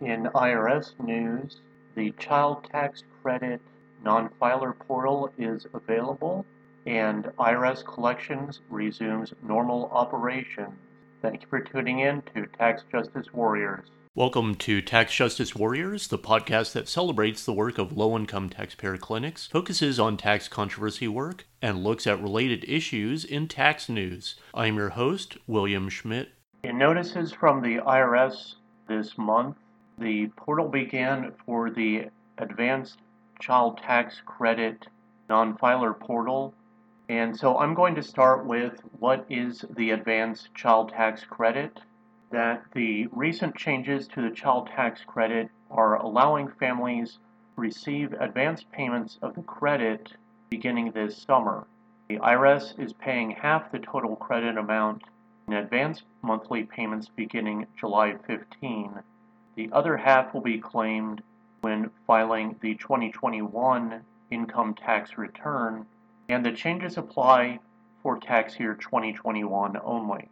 In IRS news, the child tax credit non filer portal is available and IRS collections resumes normal operations. Thank you for tuning in to Tax Justice Warriors. Welcome to Tax Justice Warriors, the podcast that celebrates the work of low income taxpayer clinics, focuses on tax controversy work, and looks at related issues in tax news. I'm your host, William Schmidt. In notices from the IRS this month, the portal began for the Advanced Child Tax Credit non filer portal. And so I'm going to start with what is the Advanced Child Tax Credit. That the recent changes to the child tax credit are allowing families receive advanced payments of the credit beginning this summer. The IRS is paying half the total credit amount in advance monthly payments beginning July 15 the other half will be claimed when filing the 2021 income tax return, and the changes apply for tax year 2021 only.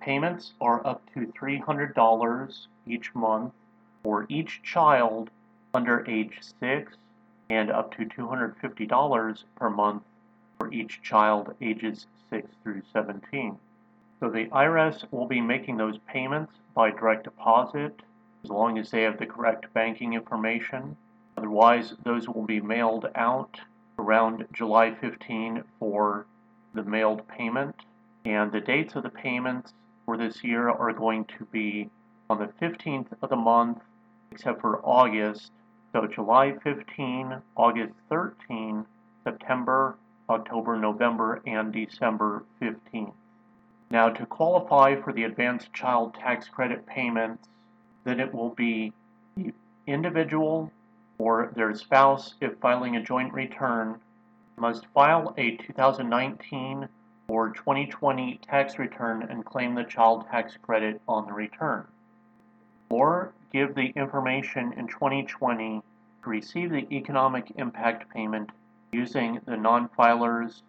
Payments are up to $300 each month for each child under age 6 and up to $250 per month for each child ages 6 through 17. So the IRS will be making those payments by direct deposit as long as they have the correct banking information. Otherwise, those will be mailed out around July 15 for the mailed payment. And the dates of the payments for this year are going to be on the 15th of the month, except for August. So July 15, August 13, September, October, November, and December 15th. Now, to qualify for the advanced child tax credit payments, that it will be the individual or their spouse, if filing a joint return, must file a 2019 or 2020 tax return and claim the child tax credit on the return. Or give the information in 2020 to receive the economic impact payment using the non filer's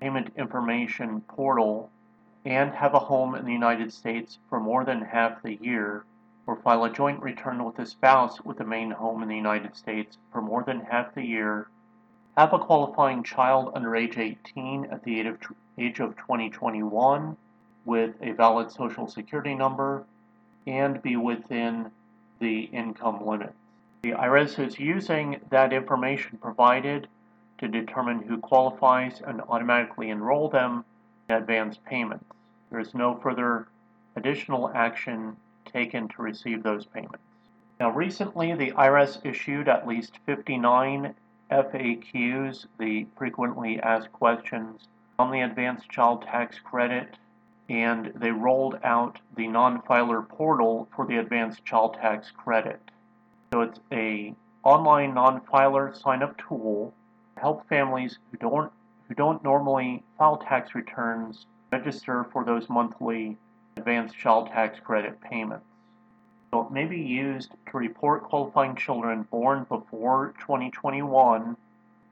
payment information portal and have a home in the United States for more than half the year or file a joint return with a spouse with a main home in the United States for more than half the year, have a qualifying child under age 18 at the age of 2021 with a valid Social Security number, and be within the income limits. The IRS is using that information provided to determine who qualifies and automatically enroll them in advance payments. There is no further additional action taken to receive those payments. Now, recently, the IRS issued at least 59 FAQs, the frequently asked questions, on the advanced child tax credit, and they rolled out the non-filer portal for the advanced child tax credit. So it's a online non-filer sign-up tool to help families who don't who don't normally file tax returns register for those monthly advanced child tax credit payments. So it may be used to report qualifying children born before 2021.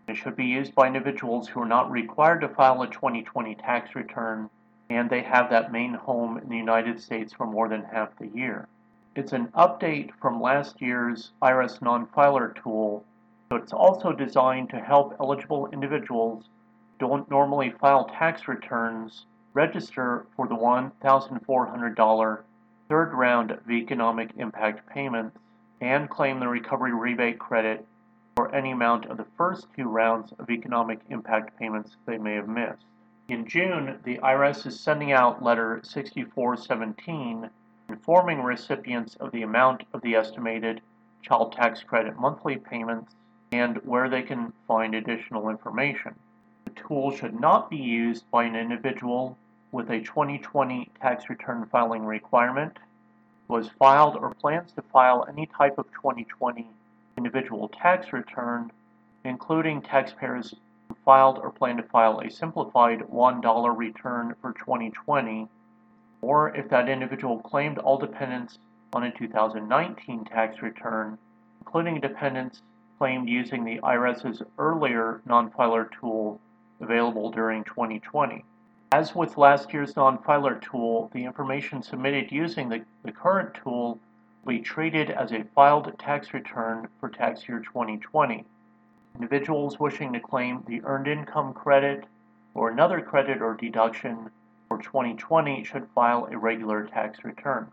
It should be used by individuals who are not required to file a 2020 tax return and they have that main home in the United States for more than half the year. It's an update from last year's IRS non-filer tool, so it's also designed to help eligible individuals don't normally file tax returns register for the $1,400 third round of economic impact payments and claim the recovery rebate credit for any amount of the first two rounds of economic impact payments they may have missed. In June, the IRS is sending out letter 6417 informing recipients of the amount of the estimated child tax credit monthly payments and where they can find additional information. The tool should not be used by an individual with a 2020 tax return filing requirement, was filed or plans to file any type of 2020 individual tax return, including taxpayers who filed or plan to file a simplified $1 return for 2020, or if that individual claimed all dependents on a 2019 tax return, including dependents claimed using the IRS's earlier non-filer tool available during 2020. As with last year's non-filer tool, the information submitted using the, the current tool will be treated as a filed tax return for tax year 2020. Individuals wishing to claim the Earned Income Credit or another credit or deduction for 2020 should file a regular tax return.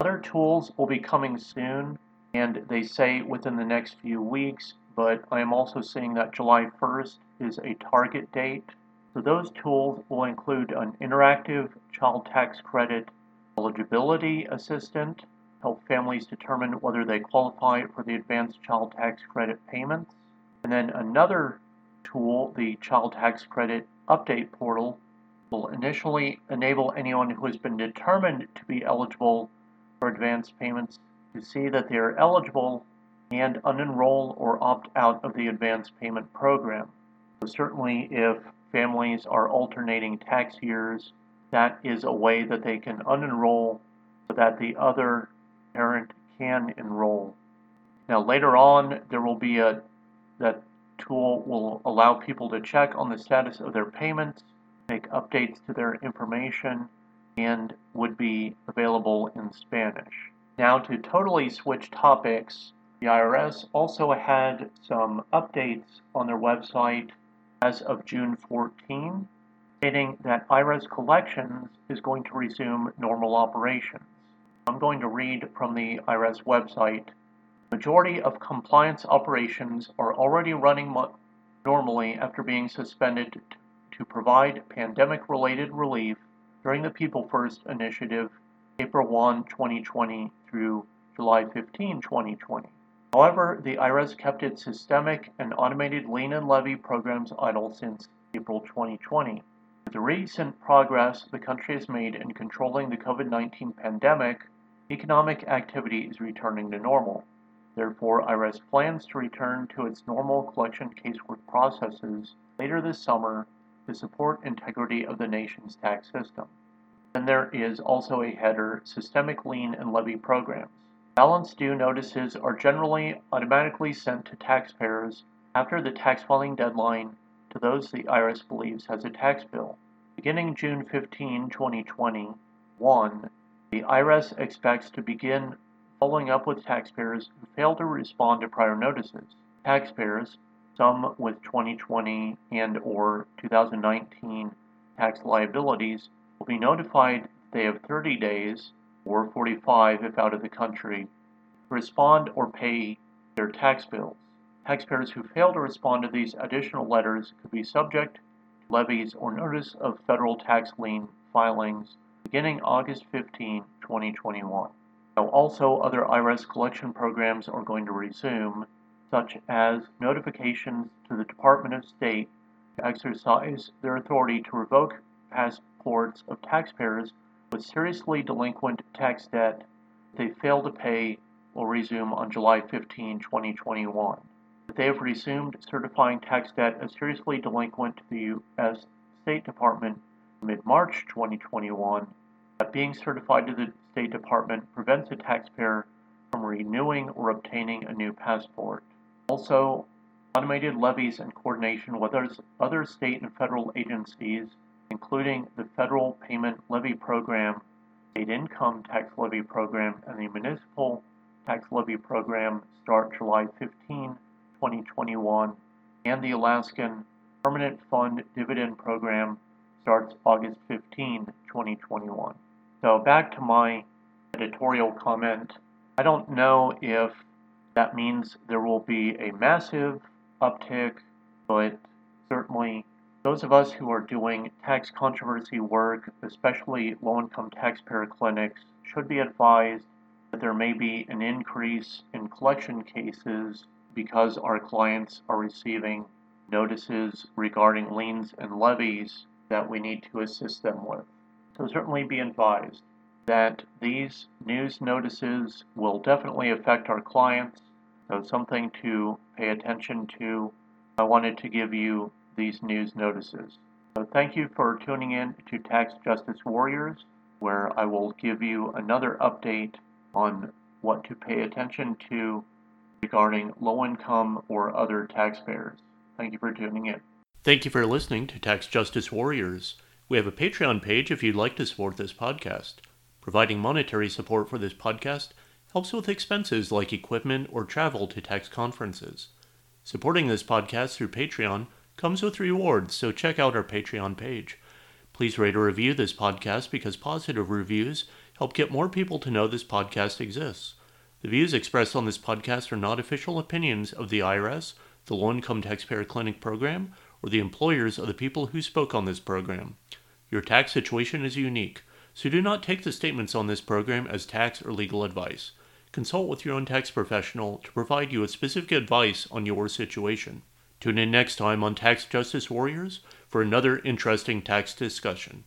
Other tools will be coming soon, and they say within the next few weeks, but I am also seeing that July 1st is a target date. So those tools will include an interactive child tax credit eligibility assistant, help families determine whether they qualify for the advanced child tax credit payments. And then another tool, the child tax credit update portal, will initially enable anyone who has been determined to be eligible for advanced payments to see that they are eligible and unenroll or opt out of the advance payment program. So certainly if families are alternating tax years, that is a way that they can unenroll so that the other parent can enroll. Now later on there will be a that tool will allow people to check on the status of their payments, make updates to their information, and would be available in Spanish. Now to totally switch topics, the IRS also had some updates on their website as of June 14, stating that IRS collections is going to resume normal operations. I'm going to read from the IRS website. Majority of compliance operations are already running mo- normally after being suspended to provide pandemic related relief during the People First initiative April 1, 2020 through July 15, 2020. However, the IRS kept its systemic and automated lien and levy programs idle since April 2020. With the recent progress the country has made in controlling the COVID 19 pandemic, economic activity is returning to normal. Therefore, IRS plans to return to its normal collection casework processes later this summer to support integrity of the nation's tax system. Then there is also a header Systemic Lien and Levy Programs. Balance due notices are generally automatically sent to taxpayers after the tax filing deadline to those the IRS believes has a tax bill. Beginning June 15, 2021, the IRS expects to begin following up with taxpayers who fail to respond to prior notices. Taxpayers, some with 2020 and or 2019 tax liabilities, will be notified they have 30 days or 45 if out of the country, respond or pay their tax bills. Taxpayers who fail to respond to these additional letters could be subject to levies or notice of federal tax lien filings beginning August 15, 2021. Now, also, other IRS collection programs are going to resume, such as notifications to the Department of State to exercise their authority to revoke passports of taxpayers with seriously delinquent tax debt they fail to pay will resume on July 15, 2021. If they have resumed certifying tax debt as seriously delinquent to the U.S. State Department mid March 2021, that being certified to the State Department prevents a taxpayer from renewing or obtaining a new passport. Also, automated levies and coordination with other state and federal agencies including the Federal Payment Levy Program, State Income Tax Levy Program, and the Municipal Tax Levy Program start July 15, 2021, and the Alaskan Permanent Fund Dividend Program starts August 15, 2021. So back to my editorial comment. I don't know if that means there will be a massive uptick, but certainly those of us who are doing tax controversy work, especially low income taxpayer clinics, should be advised that there may be an increase in collection cases because our clients are receiving notices regarding liens and levies that we need to assist them with. So, certainly be advised that these news notices will definitely affect our clients. So, something to pay attention to. I wanted to give you these news notices. So thank you for tuning in to Tax Justice Warriors, where I will give you another update on what to pay attention to regarding low income or other taxpayers. Thank you for tuning in. Thank you for listening to Tax Justice Warriors. We have a Patreon page if you'd like to support this podcast. Providing monetary support for this podcast helps with expenses like equipment or travel to tax conferences. Supporting this podcast through Patreon comes with rewards, so check out our Patreon page. Please rate or review this podcast because positive reviews help get more people to know this podcast exists. The views expressed on this podcast are not official opinions of the IRS, the Low Income Taxpayer Clinic program, or the employers of the people who spoke on this program. Your tax situation is unique, so do not take the statements on this program as tax or legal advice. Consult with your own tax professional to provide you with specific advice on your situation. Tune in next time on Tax Justice Warriors for another interesting tax discussion.